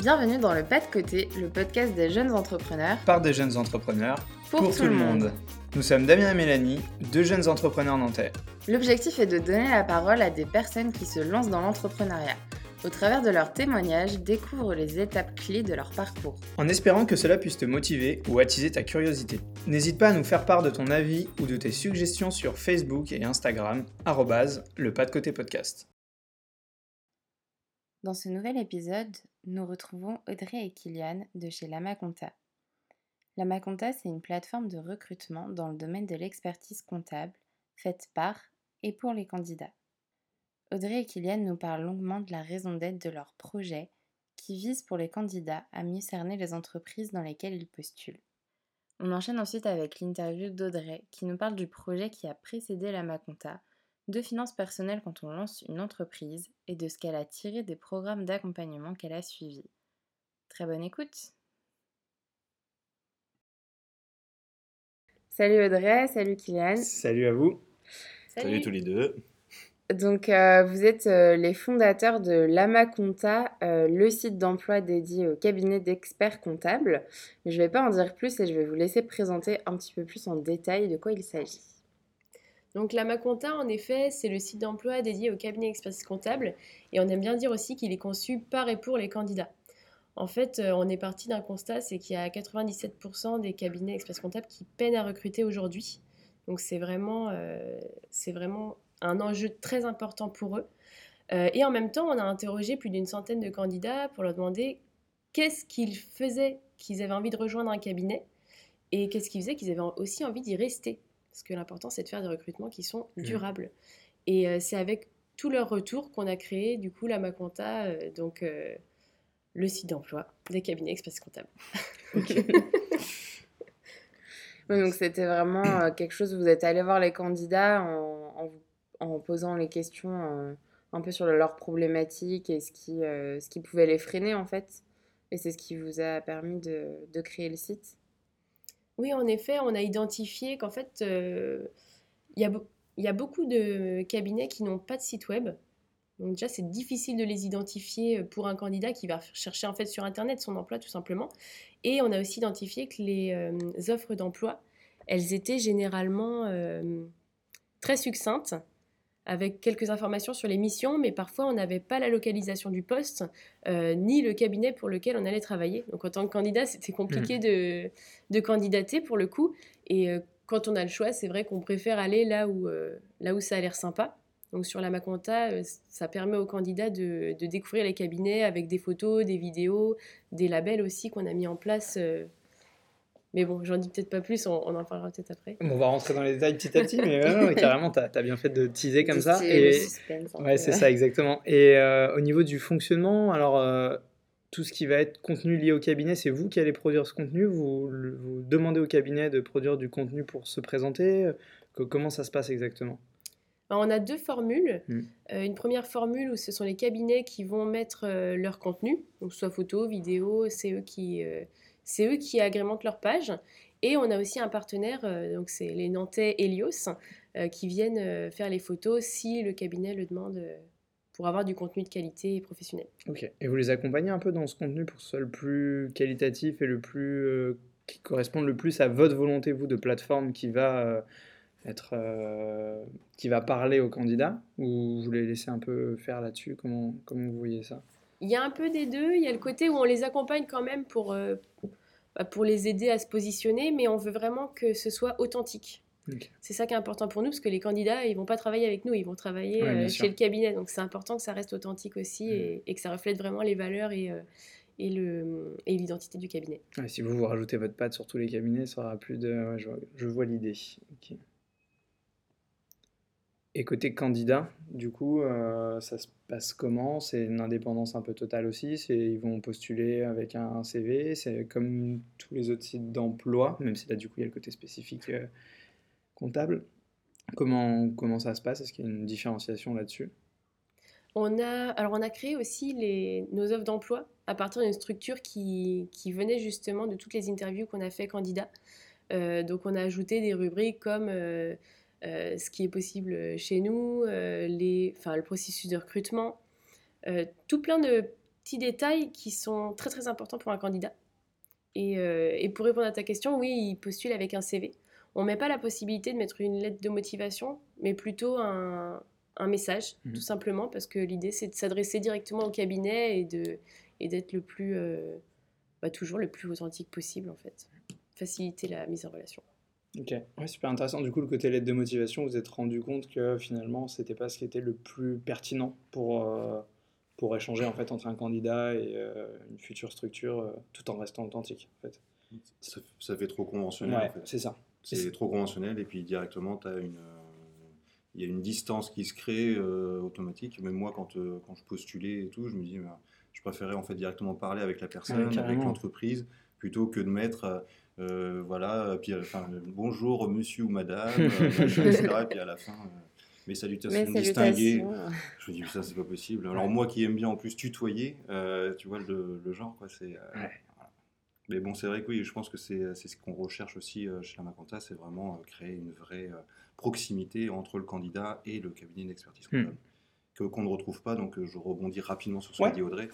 Bienvenue dans le Pas de Côté, le podcast des jeunes entrepreneurs. Par des jeunes entrepreneurs. Pour, tout, le monde. Nous sommes Damien et Mélanie, deux jeunes entrepreneurs nantais. L'objectif est de donner la parole à des personnes qui se lancent dans l'entrepreneuriat. Au travers de leurs témoignages, découvre les étapes clés de leur parcours. En espérant que cela puisse te motiver ou attiser ta curiosité. N'hésite pas à nous faire part de ton avis ou de tes suggestions sur Facebook et Instagram, le pas de côté podcast. Dans ce nouvel épisode, nous retrouvons Audrey et Kylian de chez Lamaconta. Lamaconta, c'est une plateforme de recrutement dans le domaine de l'expertise comptable, faite par et pour les candidats. Audrey et Kylian nous parlent longuement de la raison d'être de leur projet qui vise pour les candidats à mieux cerner les entreprises dans lesquelles ils postulent. On enchaîne ensuite avec l'interview d'Audrey qui nous parle du projet qui a précédé la Maconta, de finances personnelles quand on lance une entreprise et de ce qu'elle a tiré des programmes d'accompagnement qu'elle a suivis. Très bonne écoute Salut Audrey, salut Kylian. Salut à vous. salut tous les deux. Donc, euh, vous êtes euh, les fondateurs de Lamaconta, euh, le site d'emploi dédié au cabinet d'experts comptables. Mais je ne vais pas en dire plus et je vais vous laisser présenter un petit peu plus en détail de quoi il s'agit. Donc Lamaconta, en effet, c'est le site d'emploi dédié au cabinet d'experts comptables et on aime bien dire aussi qu'il est conçu par et pour les candidats. En fait, on est parti d'un constat, c'est qu'il y a 97% des cabinets experts comptables qui peinent à recruter aujourd'hui. Donc c'est vraiment, vraiment un enjeu très important pour eux. Euh, et en même temps, on a interrogé plus d'une centaine de candidats pour leur demander qu'est-ce qu'ils faisaient qu'ils avaient envie de rejoindre un cabinet et qu'est-ce qu'ils faisaient qu'ils avaient aussi envie d'y rester. Parce que l'important, c'est de faire des recrutements qui sont mmh. durables. Et euh, c'est avec tous leurs retours qu'on a créé, du coup, la Maconta, euh, donc le site d'emploi des cabinets express comptables. donc c'était vraiment quelque chose, vous êtes allé voir les candidats en, en vous en posant les questions euh, un peu sur leurs problématiques et ce qui, euh, ce qui pouvait les freiner en fait. Et c'est ce qui vous a permis de, de, créer le site. Oui, en effet, on a identifié qu'en fait, euh, il y, a beaucoup de cabinets qui n'ont pas de site web. Donc déjà, c'est difficile de les identifier pour un candidat qui va chercher en fait sur Internet son emploi tout simplement. Et on a aussi identifié que les offres d'emploi, elles étaient généralement très succinctes avec quelques informations sur les missions, mais parfois on n'avait pas la localisation du poste, euh, ni le cabinet pour lequel on allait travailler. Donc en tant que candidat, c'était compliqué mmh. de, de, candidater pour le coup. Et euh, quand on a le choix, c'est vrai qu'on préfère aller là où, euh, là où ça a l'air sympa. Donc sur la Maconta, ça permet aux candidats de, de, découvrir les cabinets avec des photos, des vidéos, des labels aussi qu'on a mis en place mais bon, j'en dis peut-être pas plus, on, en parlera peut-être après. on va rentrer dans les détails petit à petit, mais carrément, tu as, bien fait de teaser comme ça. Et... ouais, c'est ça, exactement. Et euh, au niveau du fonctionnement, alors euh, tout ce qui va être contenu lié au cabinet, c'est vous qui allez produire ce contenu? Vous, vous demandez au cabinet de produire du contenu pour se présenter? Comment ça se passe exactement? On a deux formules. Hmm. Euh, une première formule où ce sont les cabinets qui vont mettre leur contenu, donc soit photo, vidéo, c'est eux qui, c'est eux qui agrémentent leur page. Et on a aussi un partenaire, euh, donc c'est les Nantais Helios, euh, qui viennent euh, faire les photos si le cabinet le demande pour avoir du contenu de qualité et professionnel. Ok. Et vous les accompagnez un peu dans ce contenu pour que ce soit le plus qualitatif et le plus qui corresponde le plus à votre volonté vous de plateforme qui va être qui va parler aux candidats? Ou vous les laissez un peu faire là-dessus? Comment comment vous voyez ça? Il y a un peu des deux. Il y a le côté où on les accompagne quand même pour pour les aider à se positionner, mais on veut vraiment que ce soit authentique. C'est ça qui est important pour nous, parce que les candidats, ils vont pas travailler avec nous, ils vont travailler euh, chez le cabinet. Donc c'est important que ça reste authentique aussi mm. et, que ça reflète vraiment les valeurs et, euh, et, l'identité du cabinet. si vous vous rajoutez votre patte sur tous les cabinets, ça aura plus de... je, vois, l'idée. Et côté candidat, du coup, euh, ça se passe comment? C'est une indépendance un peu totale aussi? Ils vont postuler avec un CV C'est comme tous les autres sites d'emploi, même si là, du coup, il y a le côté spécifique euh, comptable. Comment, comment ça se passe? Est-ce qu'il y a une différenciation là-dessus? On a, alors on a créé aussi les, nos offres d'emploi à partir d'une structure qui, venait justement de toutes les interviews qu'on a fait candidats. Euh, donc on a ajouté des rubriques comme euh, ce qui est possible chez nous, euh, les, enfin, le processus de recrutement, euh, tout plein de petits détails qui sont très très importants pour un candidat. Et, euh, et pour répondre à ta question, oui, il postule avec un CV. On ne met pas la possibilité de mettre une lettre de motivation, mais plutôt un, un message, Mhm. tout simplement, parce que l'idée c'est de s'adresser directement au cabinet et d'être le plus, euh, bah, toujours le plus authentique possible en fait. Faciliter la mise en relation. Ok, ouais, super intéressant. Du coup, le côté lettre de motivation, vous êtes rendu compte que finalement, c'était pas ce qui était le plus pertinent pour, euh, pour échanger en fait entre un candidat et euh, une future structure, euh, tout en restant authentique. En fait. Ça, ça fait trop conventionnel. Ouais, en fait. c'est ça. C'est trop conventionnel et puis directement, tu as une. Il y a une distance qui se crée euh, automatique. Même moi, quand, euh, quand je postulais et tout, je me dis, bah, je préférais en fait directement parler avec la personne, avec l'entreprise, plutôt que de mettre, euh, euh, voilà, puis, euh, enfin, euh, bonjour monsieur ou madame, euh, etc. Et puis à la fin, euh, mes salutations Mes distinguées. salutations. Je me dis, ça, c'est pas possible. Alors, moi qui aime bien en plus tutoyer, euh, tu vois, le, le genre, quoi, c'est. euh, Ouais. Mais bon, c'est vrai que oui, je pense que c'est c'est ce qu'on recherche aussi euh, chez la Macanta, c'est vraiment euh, créer une vraie euh, proximité entre le candidat et le cabinet d'expertise Hmm. comptable. Que- Qu'on ne retrouve pas, donc euh, je rebondis rapidement sur ce qu'a Ouais. dit Audrey,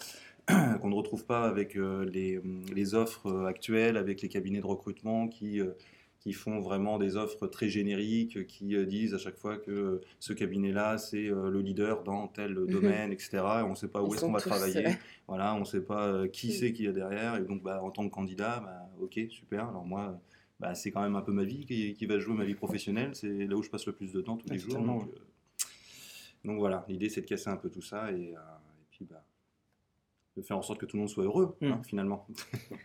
qu'on ne retrouve pas avec euh, les, les offres euh, actuelles, avec les cabinets de recrutement qui. euh, qui font vraiment des offres très génériques, qui disent à chaque fois que ce cabinet-là, c'est le leader dans tel domaine, etc. Et on ne sait pas où est-ce qu'on va travailler. euh, Voilà, on ne sait pas qui c'est qu'il y a derrière. Et donc, bah, en tant que candidat, bah, ok, super. Alors moi, bah, c'est quand même un peu ma vie qui, qui va jouer ma vie professionnelle. C'est là où je passe le plus de temps tous les jours. Donc, euh, donc voilà, l'idée, c'est de casser un peu tout ça et, euh, et puis bah, de faire en sorte que tout le monde soit heureux, Mm. hein, finalement.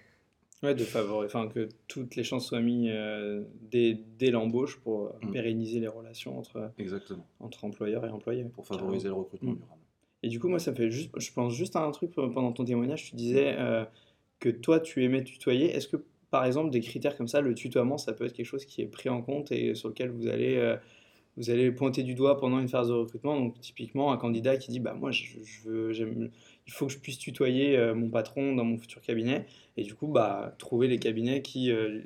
Ouais, de favoriser, enfin que toutes les chances soient mises euh, dès, dès l'embauche pour euh, Mm. pérenniser les relations entre, Exactement. entre employeurs et employés. Pour favoriser le recrutement Mm. durable. Et du coup, moi, ça me fait juste, je pense juste à un truc pendant ton témoignage. Tu disais euh, que toi, tu aimais tutoyer. Est-ce que, par exemple, des critères comme ça, le tutoiement, ça peut être quelque chose qui est pris en compte et sur lequel vous allez, euh, vous allez pointer du doigt pendant une phase de recrutement? Donc, typiquement, un candidat qui dit, bah moi, je, je veux, j'aime, il faut que je puisse tutoyer euh, mon patron dans mon futur cabinet. Et du coup, bah, trouver les cabinets qui euh,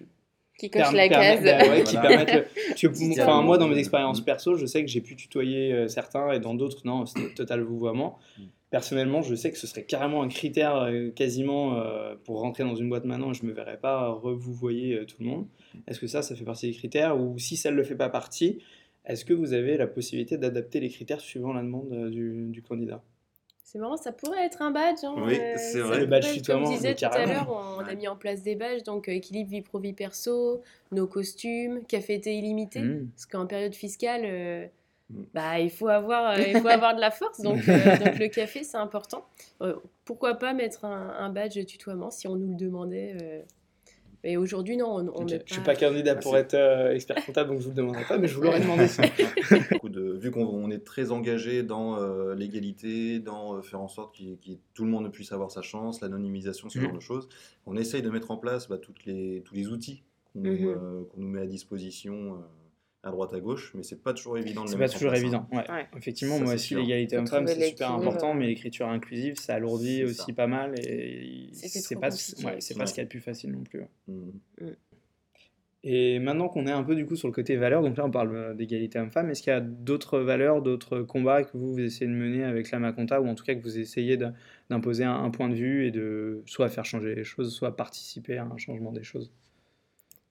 Qui coche perm- la case. bah ouais, qui Voilà. permettent le- enfin, moi, dans mes expériences Mm. perso, je sais que j'ai pu tutoyer euh, certains et dans d'autres, non, c'était total vouvoiement. Mm. Personnellement, je sais que ce serait carrément un critère quasiment euh, pour rentrer dans une boîte maintenant. Je ne me verrais pas revouvoyer euh, tout le monde. Est-ce que ça, ça fait partie des critères Ou si ça ne le fait pas partie, est-ce que vous avez la possibilité d'adapter les critères suivant la demande du, du candidat? C'est marrant, ça pourrait être un badge. hein, Oui, euh, c'est ça vrai. Le badge Comme je disais tout à l'heure, on, a mis en place des badges, donc euh, équilibre vie pro vie perso, nos costumes, café thé illimité. Mm. Parce qu'en période fiscale, euh, Mm. bah, il, faut avoir, euh, il faut avoir de la force. Donc, euh, donc le café, c'est important. Euh, pourquoi pas mettre un, un badge tutoiement si on nous le demandait Mais aujourd'hui, non, on, on Je ne suis pas candidat Ah, pour être euh, expert comptable, donc je ne vous le demanderai pas, mais je vous l'aurais demandé. ça. Vu qu'on on est très engagé dans euh, l'égalité, dans euh, faire en sorte que tout le monde puisse avoir sa chance, l'anonymisation, ce Mhm. genre de choses, on essaye de mettre en place bah, toutes les, tous les outils qu'on Mhm. nous, euh, met à disposition euh, à droite à gauche, mais c'est pas toujours évident de C'est pas mettre en toujours place, hein. évident. Ouais. Ouais. Effectivement, Ça, moi aussi, l'égalité homme-femme, c'est super important, mais l'écriture inclusive, ça alourdit aussi ça. pas mal et c'est pas, ouais, c'est pas Ouais. ce qu'il y a de plus facile non plus. Mhm. Et maintenant qu'on est un peu du coup sur le côté valeur, donc là on parle euh, d'égalité homme-femme, est-ce qu'il y a d'autres valeurs, d'autres combats que vous, vous essayez de mener avec la Maconta, ou en tout cas que vous essayez d'imposer un, un point de vue et de soit faire changer les choses, soit participer à un changement des choses?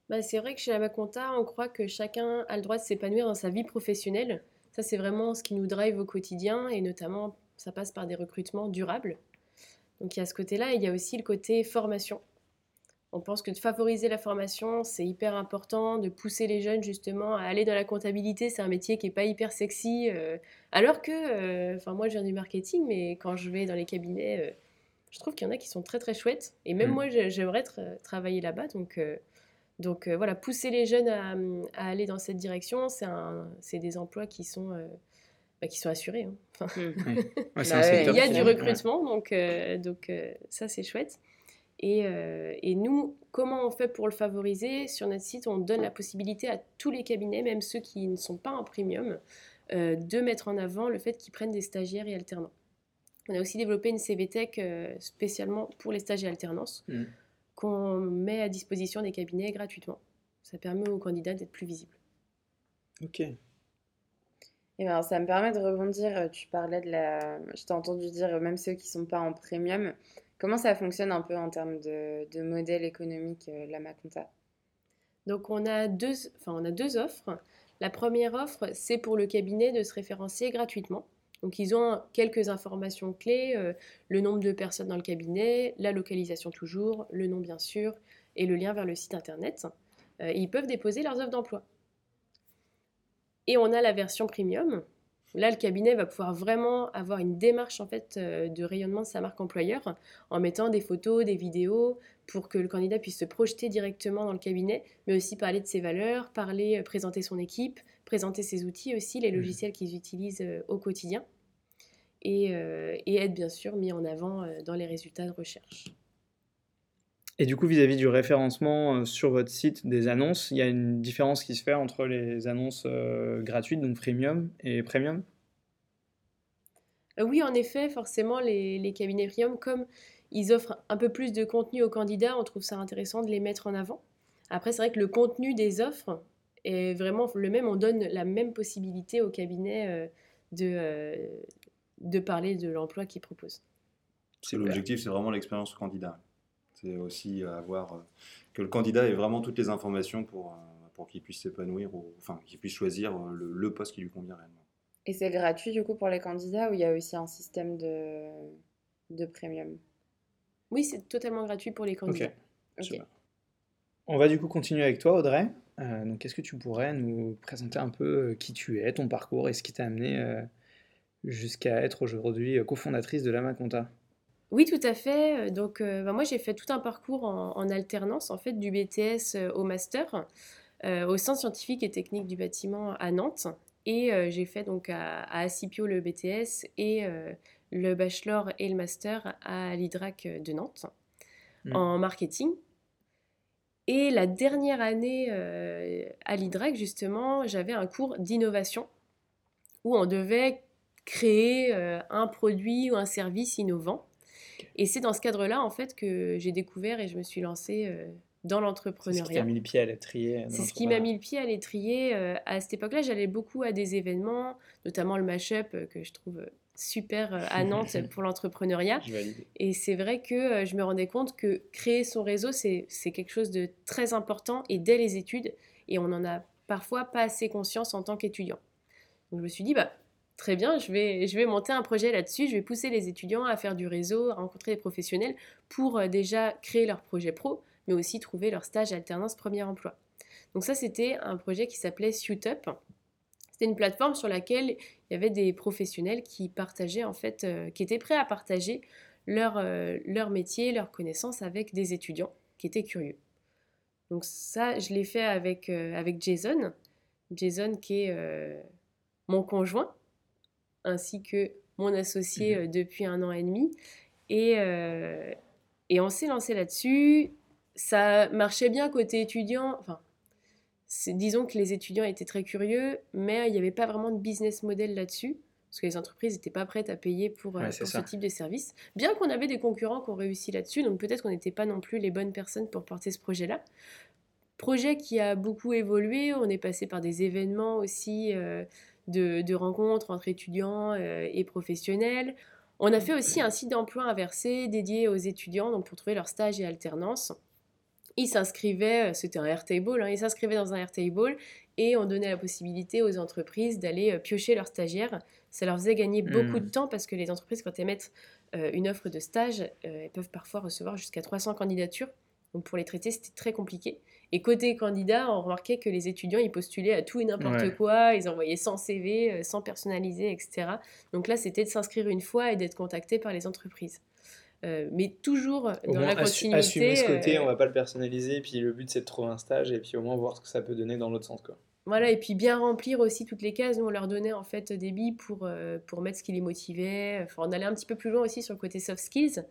Bah, c'est vrai que chez la Maconta, on croit que chacun a le droit de s'épanouir dans sa vie professionnelle. Ça, c'est vraiment ce qui nous drive au quotidien et notamment, ça passe par des recrutements durables. Donc il y a ce côté-là et il y a aussi le côté formation. On pense que de favoriser la formation, c'est hyper important, de pousser les jeunes justement à aller dans la comptabilité. C'est un métier qui n'est pas hyper sexy. euh, alors que, euh, enfin moi je viens du marketing, mais quand je vais dans les cabinets, euh, je trouve qu'il y en a qui sont très très chouettes. Et même Mm. moi, j'ai- j'aimerais tra- travailler là-bas. Donc, donc euh, voilà, pousser les jeunes à, à aller dans cette direction, c'est des emplois qui sont, euh, bah, qui sont assurés. hein. Enfin, Ouais, Bah ouais, il y a du ouais. recrutement, donc, euh, donc euh, ça c'est chouette. Et, euh, et nous, comment on fait pour le favoriser? Sur notre site, on donne la possibilité à tous les cabinets, même ceux qui ne sont pas en premium, euh, de mettre en avant le fait qu'ils prennent des stagiaires et alternants. On a aussi développé une CVTech euh, spécialement pour les stages et alternances Mm. Qu'on met à disposition des cabinets gratuitement. Ça permet aux candidats d'être plus visibles. Ok. Eh ben, ça me permet de rebondir. euh, Tu parlais de la. Je t'ai entendu dire, euh, même ceux qui sont pas en premium. Comment ça fonctionne un peu en termes de, de modèle économique, euh, la Maconta? Donc on a deux, enfin, on a deux offres. La première offre, c'est pour le cabinet de se référencer gratuitement. Donc ils ont quelques informations clés, euh, le nombre de personnes dans le cabinet, la localisation toujours, le nom bien sûr, et le lien vers le site internet. Euh, ils peuvent déposer leurs offres d'emploi. Et on a la version premium. Là, le cabinet va pouvoir vraiment avoir une démarche en fait euh, de rayonnement de sa marque employeur en mettant des photos, des vidéos pour que le candidat puisse se projeter directement dans le cabinet, mais aussi parler de ses valeurs, parler, présenter son équipe, présenter ses outils aussi, les Mhm. logiciels qu'ils utilisent au quotidien, et, euh, et être bien sûr mis en avant euh, dans les résultats de recherche. Et du coup, vis-à-vis du référencement euh, sur votre site des annonces, il y a une différence qui se fait entre les annonces gratuites, donc freemium et premium? Oui, en effet, forcément, les, les cabinets premium, comme ils offrent un peu plus de contenu aux candidats, on trouve ça intéressant de les mettre en avant. Après, c'est vrai que le contenu des offres est vraiment le même. On donne la même possibilité au cabinet euh, de, de parler de l'emploi qu'ils proposent. C'est l'objectif, c'est vraiment l'expérience candidat. C'est aussi avoir euh, que le candidat ait vraiment toutes les informations pour, euh, pour qu'il puisse s'épanouir, ou, enfin qu'il puisse choisir euh, le, le poste qui lui convient réellement. Et c'est gratuit du coup pour les candidats ou il y a aussi un système de, de premium? Oui, c'est totalement gratuit pour les candidats. On va du coup continuer avec toi, Audrey. Euh, donc, est-ce que tu pourrais nous présenter un peu euh, qui tu es, ton parcours et ce qui t'a amené euh, jusqu'à être aujourd'hui euh, cofondatrice de Lama Conta? Oui, tout à fait. Euh, Donc, euh, bah, moi, j'ai fait tout un parcours en, en alternance, en fait, du BTS au master, euh, au Centre scientifique et technique du bâtiment à Nantes. Et euh, j'ai fait donc à, à le BTS et le bachelor et le master à l'IDRAC de Nantes Mm. en marketing. Et la dernière année à l'IDRAC, justement, j'avais un cours d'innovation où on devait créer euh, un produit ou un service innovant. Et c'est dans ce cadre-là, en fait, que j'ai découvert et je me suis lancée euh, dans C'est ce qui l'entrepreneuriat. mis le pied à l'étrier dans C'est ce qui m'a l'entrepreneuriat. mis le pied à l'étrier. euh, à cette époque-là, j'allais beaucoup à des événements, notamment le Mashup, euh, que je trouve euh, super euh, à Nantes pour l'entrepreneuriat. Et c'est vrai que euh, je me rendais compte que créer son réseau, c'est c'est quelque chose de très important et dès les études, et on n'en a parfois pas assez conscience en tant qu'étudiant. Donc je me suis dit, bah, très bien, je vais, je monter un projet là-dessus, je vais pousser les étudiants à faire du réseau, à rencontrer des professionnels pour euh, déjà créer leur projet pro, mais aussi trouver leur stage alternance premier emploi. Donc ça, c'était un projet qui s'appelait SuitUp. C'était une plateforme sur laquelle il y avait des professionnels qui partageaient, en fait, euh, qui étaient prêts à partager leur, euh, leur métier, leurs connaissances avec des étudiants qui étaient curieux. Donc ça, je l'ai fait avec, avec Jason. Jason qui est mon conjoint, ainsi que mon associé Mhm. euh, depuis un an et demi. Et, euh, et on s'est lancé là-dessus. Ça marchait bien côté étudiant. Enfin, disons que les étudiants étaient très curieux, mais il n'y avait pas vraiment de business model là-dessus. Parce que les entreprises n'étaient pas prêtes à payer pour, euh, Ouais, c'est pour ce type de service. Bien qu'on avait des concurrents qui ont réussi là-dessus, donc peut-être qu'on n'était pas non plus les bonnes personnes pour porter ce projet-là. Projet qui a beaucoup évolué, on est passé par des événements aussi euh, de, de rencontres entre étudiants euh, et professionnels. On a fait aussi un site d'emploi inversé dédié aux étudiants donc pour trouver leur stage et alternance. Ils s'inscrivaient, euh, c'était un Airtable, hein, ils s'inscrivaient dans un Airtable et on donnait la possibilité aux entreprises d'aller euh, piocher leurs stagiaires. Ça leur faisait gagner beaucoup Mhm. de temps parce que les entreprises, quand elles mettent euh, une offre de stage, euh, elles peuvent parfois recevoir jusqu'à 300 candidatures. Donc pour les traiter, c'était très compliqué. Et côté candidat, on remarquait que les étudiants, ils postulaient à tout et n'importe Ouais. quoi, ils envoyaient sans CV, euh, sans personnaliser, etc. Donc là, c'était de s'inscrire une fois et d'être contacté par les entreprises. Euh, mais toujours Au dans la continuité. assumer ce côté, euh, on va pas le personnaliser, puis le but c'est de trouver un stage et puis au moins voir ce que ça peut donner dans l'autre sens quoi. Voilà, et puis bien remplir aussi toutes les cases. Nous, on leur donnait en fait des billes pour, euh, pour mettre ce qui les motivait. Enfin, on allait un petit peu plus loin aussi sur le côté soft skills.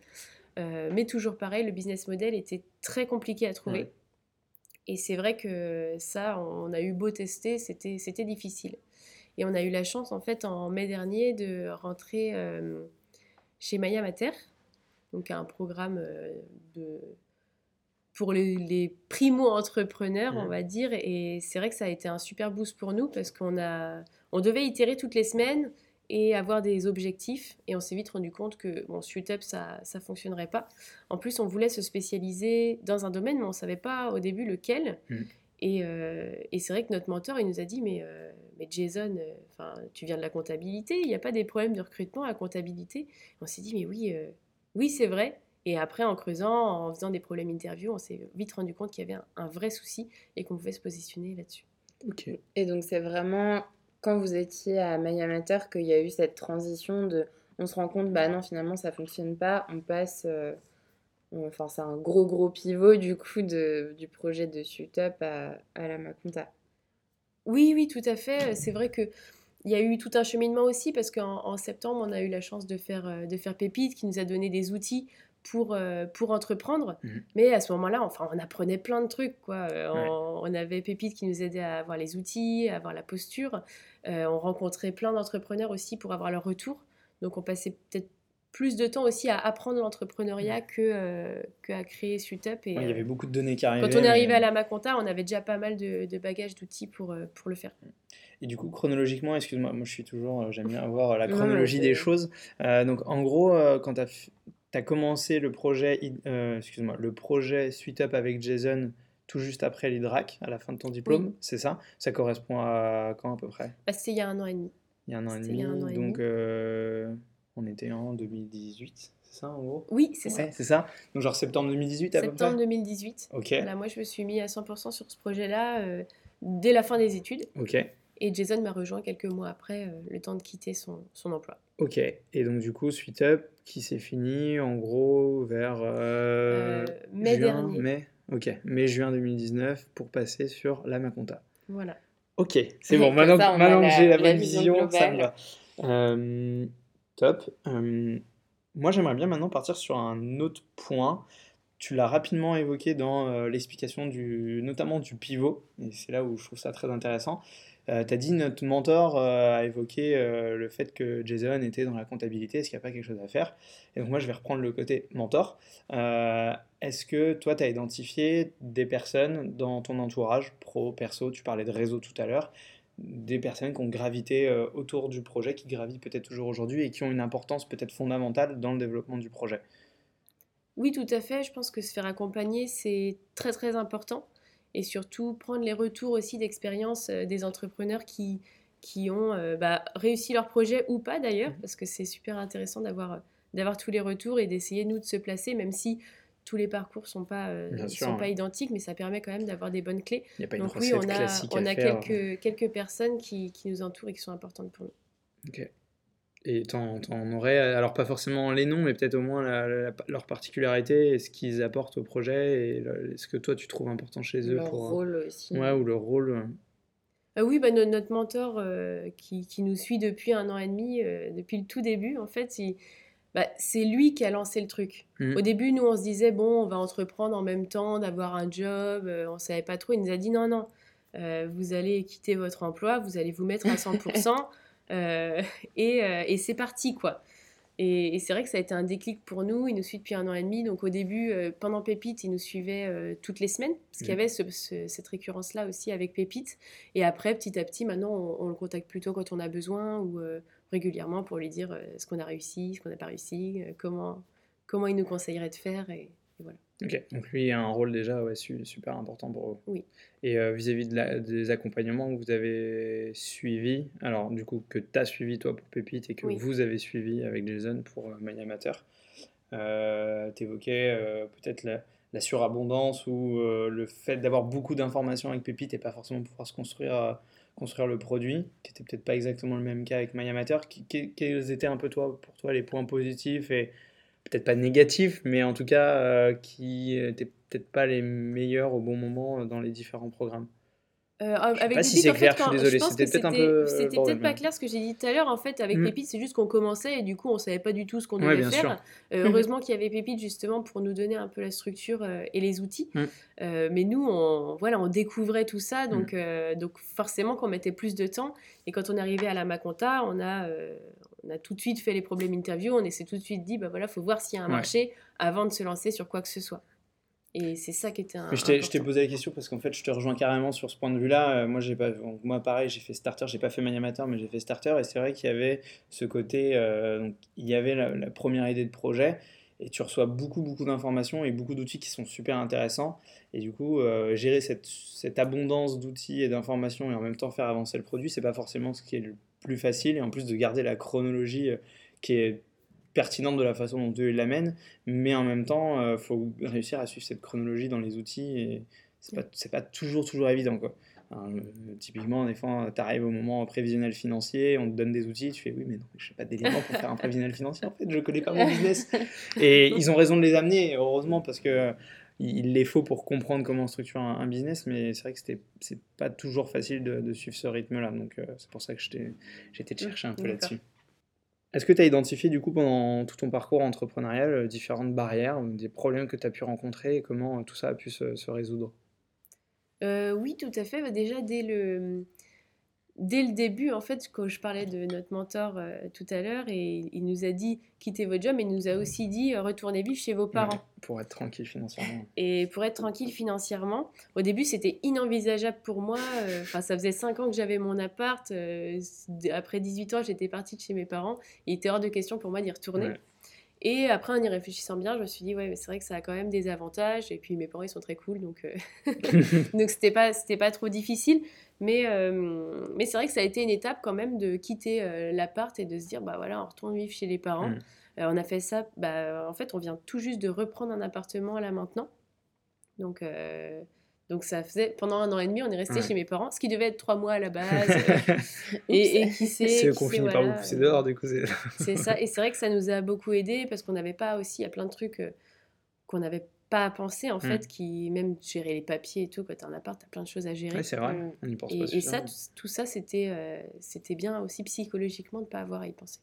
Mais toujours pareil, le business model était très compliqué à trouver. Ouais. Et c'est vrai que ça, on a eu beau tester, c'était difficile. Et on a eu la chance, en fait, en mai dernier, de rentrer euh, chez Maya Mater, donc un programme euh, de, pour les, les primo-entrepreneurs, on Mhm. va dire. Et c'est vrai que ça a été un super boost pour nous parce qu'on a, on devait itérer toutes les semaines et avoir des objectifs. Et on s'est vite rendu compte que bon, Suitup, ça ne fonctionnerait pas. En plus, on voulait se spécialiser dans un domaine, mais on ne savait pas au début lequel. Mhm. Et, euh, et c'est vrai que notre mentor, il nous a dit, mais, euh, mais Jason, euh, enfin, tu viens de la comptabilité, il n'y a pas des problèmes de recrutement à la comptabilité. On s'est dit, mais oui, euh, oui, c'est vrai. Et après, en creusant, en faisant des problèmes interviews, on s'est vite rendu compte qu'il y avait un, un vrai souci et qu'on pouvait se positionner là-dessus. Ok. Et donc c'est vraiment quand vous étiez à My Amateur qu'il y a eu cette transition de on se rend compte bah non finalement ça fonctionne pas, on passe euh, enfin c'est un gros gros pivot du coup du projet de Suitup à, à la Maconta. Oui, oui, tout à fait. C'est vrai que il y a eu tout un cheminement aussi parce qu'en en septembre, on a eu la chance de faire, euh, de faire Pépite qui nous a donné des outils pour, euh, pour entreprendre. Mhm. Mais à ce moment-là, enfin, on apprenait plein de trucs. Quoi. Euh, Ouais. on, on avait Pépite qui nous aidait à avoir les outils, à avoir la posture. Euh, on rencontrait plein d'entrepreneurs aussi pour avoir leur retour. Donc on passait peut-être plus de temps aussi à apprendre l'entrepreneuriat que, euh, que à créer Suitup. Et, Ouais, il y avait beaucoup de données qui arrivaient. quand on est arrivé mais- à la Maconta, on avait déjà pas mal de, de bagages d'outils pour, pour le faire. Et du coup, chronologiquement, excuse-moi, moi je suis toujours, j'aime bien avoir la chronologie des choses. Donc en gros, quand tu as, commencé le projet, euh, excuse-moi, le projet Suite Up avec Jason tout juste après l'IDRAC, à la fin de ton diplôme, Oui. c'est ça? Ça correspond à quand à peu près? Bah, C'était il y a un an et demi. Il y a un an et demi, an et donc euh, on était en 2018, c'est ça en gros? Oui, c'est ça. C'est ça Donc genre septembre 2018 à peu Septembre près? 2018. Ok, Voilà, moi, je me suis mis à 100% sur ce projet-là euh, dès la fin des études. ok, Et Jason m'a rejoint quelques mois après, euh, le temps de quitter son, son emploi. Ok. Et donc du coup, Suite Up qui s'est fini en gros vers euh, Euh, mai juin, dernier. mai Ok, mai-juin 2019 pour passer sur la Maconta. Voilà. Ok, c'est bon, maintenant, ça, que j'ai la bonne vision ça me va. Euh, top. Moi, j'aimerais bien maintenant partir sur un autre point. Tu l'as rapidement évoqué dans l'explication du, notamment du pivot, et c'est là où je trouve ça très intéressant. Tu as dit notre mentor euh, a évoqué euh, le fait que Jason était dans la comptabilité, est-ce qu'il n'y a pas quelque chose à faire? Et donc moi, je vais reprendre le côté mentor. Euh, est-ce que toi, tu as identifié des personnes dans ton entourage, pro, perso, tu parlais de réseau tout à l'heure, des personnes qui ont gravité euh, autour du projet, qui gravitent peut-être toujours aujourd'hui et qui ont une importance peut-être fondamentale dans le développement du projet? Oui, tout à fait. Je pense que se faire accompagner, c'est très très important. Et surtout, prendre les retours aussi d'expérience euh, des entrepreneurs qui, qui ont euh, bah, réussi leur projet ou pas d'ailleurs, Mhm. parce que c'est super intéressant d'avoir euh, d'avoir tous les retours et d'essayer, nous, de se placer, même si tous les parcours ne sont, pas, euh, sûr, sont pas identiques, mais ça permet quand même d'avoir des bonnes clés. Il n'y a pas une Donc oui, recette on a, on a quelques, quelques personnes qui, qui nous entourent et qui sont importantes pour nous. Ok. Et t'en, t'en aurais, alors pas forcément les noms, mais peut-être au moins la- la- leur particularité et ce qu'ils apportent au projet et le- ce que toi tu trouves important chez eux Leur pour. rôle aussi. Ouais, ou leur rôle. Euh, oui, bah, no- notre mentor euh, qui, qui nous suit depuis un an et demi, euh, depuis le tout début, en fait, il- bah, c'est lui qui a lancé le truc. Mhm. Au début, nous, on se disait, bon, on va entreprendre en même temps, d'avoir un job, euh, on savait pas trop. Il nous a dit, non, non, euh, vous allez quitter votre emploi, vous allez vous mettre à 100%, euh, et, euh, et c'est parti, quoi. Et, et c'est vrai que ça a été un déclic pour nous. Il nous suit depuis un an et demi. Donc au début, euh, pendant Pépite, il nous suivait euh, toutes les semaines, parce qu'il y Mhm. avait ce- ce- cette récurrence-là aussi avec Pépite. Et après, petit à petit, maintenant, on, on le contacte plutôt quand on a besoin ou euh, régulièrement pour lui dire ce qu'on a réussi, ce qu'on n'a pas réussi, comment, comment il nous conseillerait de faire. Et. Ok, donc lui a un rôle déjà ouais, super important pour eux. Oui. Et euh, vis-à-vis de la- des accompagnements que vous avez suivis, alors du coup que tu as suivi toi pour Pépite et que Oui. vous avez suivi avec Jason pour euh, My Amateur, euh, tu évoquais peut-être la, la surabondance ou euh, le fait d'avoir beaucoup d'informations avec Pépite et pas forcément pouvoir se construire, euh, construire le produit, qui était peut-être pas exactement le même cas avec My Amateur. Quels étaient un peu toi, pour toi les points positifs et peut-être pas négatifs, mais en tout cas euh, qui n'étaient peut-être pas les meilleurs au bon moment euh, dans les différents programmes. Euh, sais avec si Pépite, c'est en fait, clair, je suis quand- désolé, pense c'était que peut-être un c'était- peu, C'était bordel, peut-être pas clair ce que j'ai dit tout à l'heure. En fait, avec Mm. Pépite, c'est juste qu'on commençait et du coup, on savait pas du tout ce qu'on Ouais, devait faire. Euh, Mhm. heureusement qu'il y avait Pépite justement pour nous donner un peu la structure euh, et les outils. Mm. Mais nous, on, voilà, on découvrait tout ça, donc, euh, donc forcément qu'on mettait plus de temps. Et quand on est arrivé à la Maconta, on a, on a tout de suite fait les problèmes interview. On s'est tout de suite dit, bah voilà, faut voir s'il y a un Ouais. marché avant de se lancer sur quoi que ce soit. Et c'est ça qui était un. Je t'ai- posé la question parce qu'en fait, je te rejoins carrément sur ce point de vue-là. Euh, moi, j'ai pas, donc, moi, pareil, j'ai fait starter, j'ai pas fait maniamateur, mais j'ai fait starter. Et c'est vrai qu'il y avait ce côté, euh, donc, il y avait la, la première idée de projet, et tu reçois beaucoup, beaucoup d'informations et beaucoup d'outils qui sont super intéressants. Et du coup, euh, gérer cette, cette abondance d'outils et d'informations et en même temps faire avancer le produit, c'est pas forcément ce qui est le plus facile. Et en plus de garder la chronologie euh, qui est pertinente de la façon dont eux l'amènent, mais en même temps, il faut réussir à suivre cette chronologie dans les outils et c'est pas, pas toujours, toujours évident quoi. Euh, typiquement, des fois, tu arrives au moment prévisionnel financier, on te donne des outils, tu fais oui, mais non, je n'ai pas d'éléments pour faire un prévisionnel financier, en fait, je ne connais pas mon business. Et ils ont raison de les amener, heureusement, parce que il les faut pour comprendre comment structurer un, un business, mais c'est vrai que c'était c'est pas toujours facile de, de suivre ce rythme-là, donc euh, c'est pour ça que j'étais- j'ai été te chercher un peu là-dessus. Est-ce que tu as identifié du coup pendant tout ton parcours entrepreneurial euh, différentes barrières, des problèmes que tu as pu rencontrer et comment euh, tout ça a pu se, se résoudre? Euh, oui, tout à fait. Bah, déjà, dès le, dès le début, en fait, quand je parlais de notre mentor euh, tout à l'heure, et il nous a dit quittez votre job, mais il nous a aussi dit euh, retournez vivre chez vos parents. Ouais, pour être tranquille financièrement. Et pour être tranquille financièrement, au début, c'était inenvisageable pour moi. euh, Enfin, ça faisait 5 ans que j'avais mon appart. après 18 ans, j'étais partie de chez mes parents. Il était hors de question pour moi d'y retourner. Ouais. Et après, en y réfléchissant bien, je me suis dit, ouais, mais c'est vrai que ça a quand même des avantages. Et puis, mes parents, ils sont très cool. Donc, donc c'était pas, c'était pas trop difficile. Mais, euh, mais c'est vrai que ça a été une étape quand même de quitter euh, l'appart et de se dire, bah voilà, on retourne vivre chez les parents. Mm. Euh, on a fait ça, bah, en fait, on vient tout juste de reprendre un appartement là maintenant. Donc, donc ça faisait, pendant un an et demi, on est resté Ouais. chez mes parents, ce qui devait être trois mois à la base. et, et qui sait. C'est qu'on finit par vous pousser dehors, du coup. c'est- ça, et c'est vrai que ça nous a beaucoup aidé parce qu'on n'avait pas aussi, il y a plein de trucs qu'on n'avait pas à penser en Mm. fait, qui même gérer les papiers et tout, quand t'as un appart, t'as plein de choses à gérer. Ouais, c'est vrai, Mm. on n'y pense et, pas et ça, tout, tout ça, c'était euh, c'était bien aussi psychologiquement de ne pas avoir à y penser.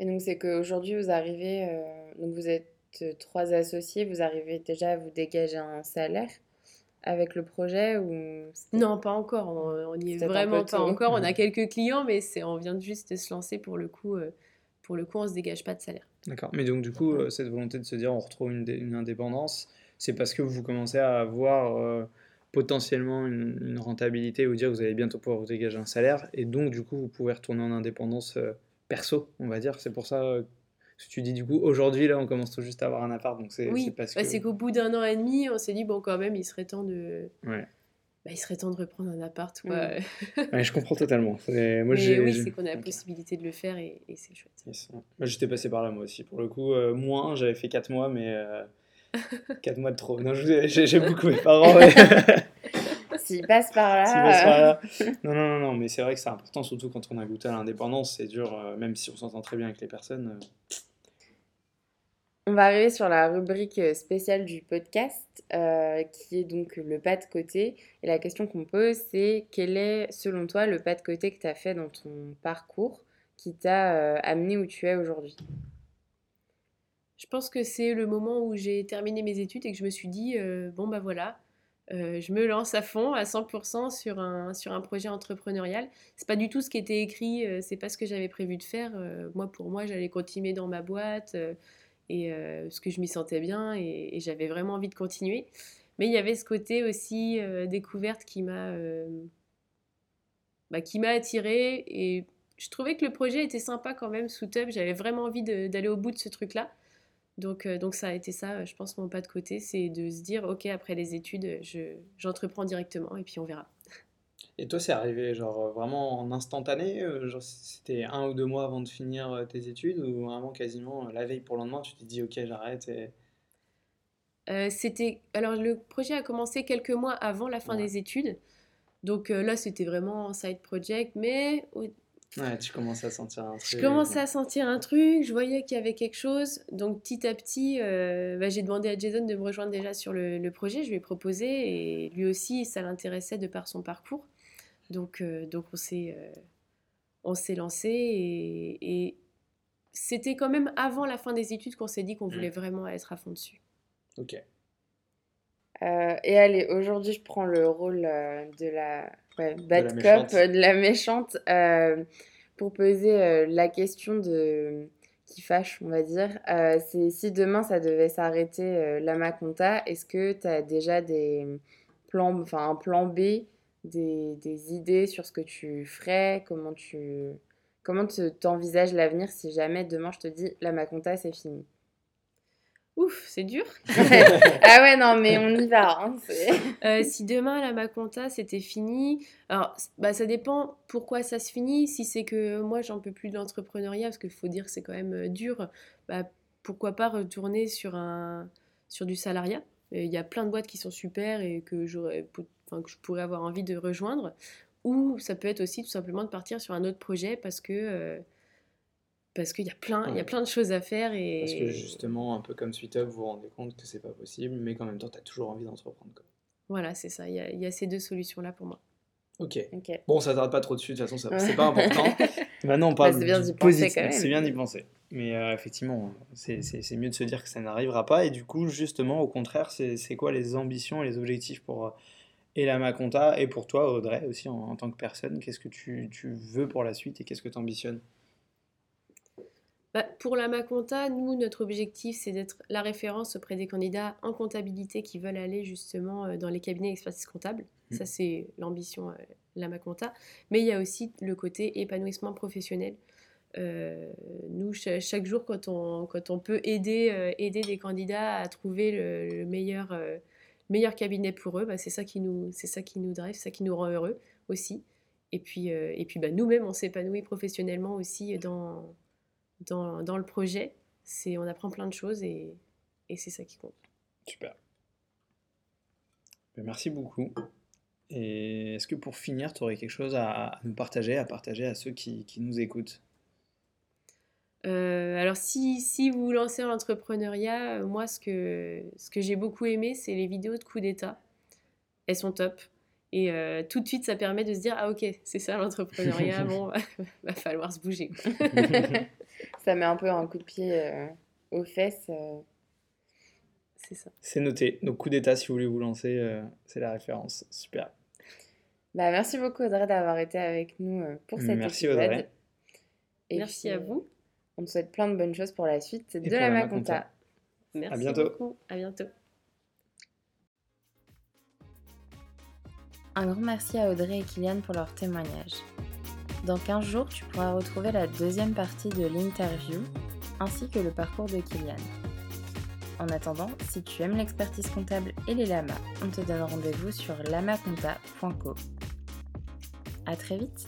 Et donc, c'est qu'aujourd'hui, vous arrivez, euh, donc vous êtes euh, trois associés, vous arrivez déjà à vous dégager un salaire avec le projet ou Non, pas encore, on n'y est vraiment pas tôt. encore. On Mm. a quelques clients, mais c'est on vient juste de se lancer pour le coup. euh, pour le coup, on se dégage pas de salaire. D'accord. Mais donc, du coup, euh, cette volonté de se dire on retrouve une, dé- une indépendance, c'est parce que vous commencez à avoir euh, potentiellement une, une rentabilité ou dire que vous allez bientôt pouvoir vous dégager un salaire et donc, du coup, vous pouvez retourner en indépendance euh, perso, on va dire. C'est pour ça euh, que tu dis, du coup, aujourd'hui, là, on commence tout juste à avoir un appart, donc c'est Oui, parce bah, que. c'est qu'au bout d'un an et demi, on s'est dit bon, quand même, il serait temps de, Ouais. Bah, il serait temps de reprendre un appart. Quoi. Ouais, je comprends totalement. Moi, Mais oui, c'est qu'on a la possibilité de le faire et, et c'est chouette. Yes. Moi, j'étais passé par là, moi aussi. Pour le coup, euh, moins, j'avais fait 4 mois, mais 4 mois de trop. Non, j'ai beaucoup mes parents. ouais. S'il passe par là. S'ils passent euh, par là. Non, non, non, non, mais c'est vrai que c'est important, surtout quand on a goûté à l'indépendance. C'est dur, euh, même si on s'entend très bien avec les personnes. On va arriver sur la rubrique euh, spéciale du podcast, euh, qui est donc le pas de côté. Et la question qu'on pose, c'est quel est, selon toi, le pas de côté que tu as fait dans ton parcours qui t'a euh, amené où tu es aujourd'hui? Je pense que c'est le moment où j'ai terminé mes études et que je me suis dit bon bah voilà, je me lance à fond, à 100% sur un, sur projet entrepreneurial. C'est pas du tout ce qui était écrit, c'est pas ce que j'avais prévu de faire. Moi, pour moi, j'allais continuer dans ma boîte et euh, parce que je m'y sentais bien et, j'avais vraiment envie de continuer. Mais il y avait ce côté aussi euh, découverte qui m'a euh, bah, qui m'a attirée et je trouvais que le projet était sympa quand même sous Tub. J'avais vraiment envie d'aller au bout de ce truc-là. Donc, euh, donc ça a été ça, euh, je pense, mon pas de côté, c'est de se dire, ok, après les études, je, j'entreprends directement et puis on verra. Et toi, c'est arrivé genre euh, vraiment en instantané euh, Genre c'était un ou deux mois avant de finir euh, tes études ou vraiment quasiment la veille pour le lendemain, tu t'es dit ok, j'arrête et... Euh, c'était, alors le projet a commencé quelques mois avant la fin Ouais. des études. Donc euh, là, c'était vraiment un side project, mais au- Ouais, tu commences à sentir un je truc. commençais à sentir un truc, je voyais qu'il y avait quelque chose. Donc petit à petit, euh, bah, j'ai demandé à Jason de me rejoindre déjà sur le, le projet. Je lui ai proposé et lui aussi, ça l'intéressait de par son parcours. Donc, euh, donc on s'est euh, lancé et, et c'était quand même avant la fin des études qu'on s'est dit qu'on voulait vraiment être à fond dessus. Ok. Euh, et allez, aujourd'hui, je prends le rôle euh, de la ouais, bad cop, euh, de la méchante, pour poser la question de qui fâche, on va dire. C'est si demain ça devait s'arrêter l'AMA Compta, est-ce que tu as déjà des plans, enfin un plan B, des, des idées sur ce que tu ferais, comment tu comment t'envisages l'avenir si jamais demain je te dis l'AMA Compta c'est fini? Ouf, c'est dur. ah ouais, non, mais on y va. Hein, euh, si demain la Maconta c'était fini, alors bah, ça dépend pourquoi ça se finit. Si c'est que moi j'en peux plus de l'entrepreneuriat, parce qu'il faut dire que c'est quand même euh, dur, bah, pourquoi pas retourner sur, un, sur du salariat Il y a plein de boîtes qui sont super et que, j'aurais, enfin, que je pourrais avoir envie de rejoindre. Ou ça peut être aussi tout simplement de partir sur un autre projet parce que. Euh, parce qu'il y a plein, il y a plein de choses à faire et parce que justement un peu comme SweetUp vous vous rendez compte que c'est pas possible mais qu'en même temps tu as toujours envie d'entreprendre Voilà, c'est ça, il y, y, a, ces deux solutions là pour moi. Ok. Bon, ça tarde pas trop dessus, de toute façon, c'est pas important. Maintenant, on parle bah, du positif. C'est bien d'y penser. Mais euh, effectivement, c'est mieux de se dire que ça n'arrivera pas. Et du coup, justement, au contraire, c'est quoi les ambitions et les objectifs pour euh, Conta et pour toi, Audrey, aussi en, en tant que personne? Qu'est-ce que tu, tu, veux pour la suite et qu'est-ce que tu ambitionnes bah, pour la Maconta, nous, notre objectif, c'est d'être la référence auprès des candidats en comptabilité qui veulent aller justement euh, dans les cabinets d'expertise comptable. Mmh. Ça, c'est l'ambition euh, la Maconta. Mais il y a aussi le côté épanouissement professionnel. Euh, nous, chaque jour, quand on, quand on peut aider, aider des candidats à trouver le, meilleur, meilleur cabinet pour eux, bah, c'est ça qui nous, c'est ça qui nous drive, c'est ça qui nous rend heureux aussi. Et puis, et puis bah, nous-mêmes, on s'épanouit professionnellement aussi dans, dans, dans le projet. C'est, on apprend plein de choses et, et c'est ça qui compte. Super. Ben, merci beaucoup. Et est-ce que pour finir, tu aurais quelque chose à, nous partager, à partager à ceux qui, qui nous écoutent? Euh, alors si, si, vous vous lancez en entrepreneuriat, euh, moi ce que, ce que j'ai beaucoup aimé, c'est les vidéos de coup d'état. Elles sont top. Et euh, tout de suite, ça permet de se dire, ah ok, c'est ça l'entrepreneuriat, bon, va falloir se bouger. ça met un peu un coup de pied euh, aux fesses. Euh. C'est ça. C'est noté. Donc, coup d'état, si vous voulez vous lancer, euh, c'est la référence. Super. Bah, merci beaucoup, Audrey, d'avoir été avec nous pour cette Merci, Audrey. Et merci à vous. On te souhaite plein de bonnes choses pour la suite de la, Maconta. Merci à bientôt. beaucoup. À bientôt. Un grand merci à Audrey et Kylian pour leur témoignage. Dans 15 jours, tu pourras retrouver la deuxième partie de l'interview ainsi que le parcours de Kylian. En attendant, si tu aimes l'expertise comptable et les lamas, on te donne rendez-vous sur lamaconta.co. A très vite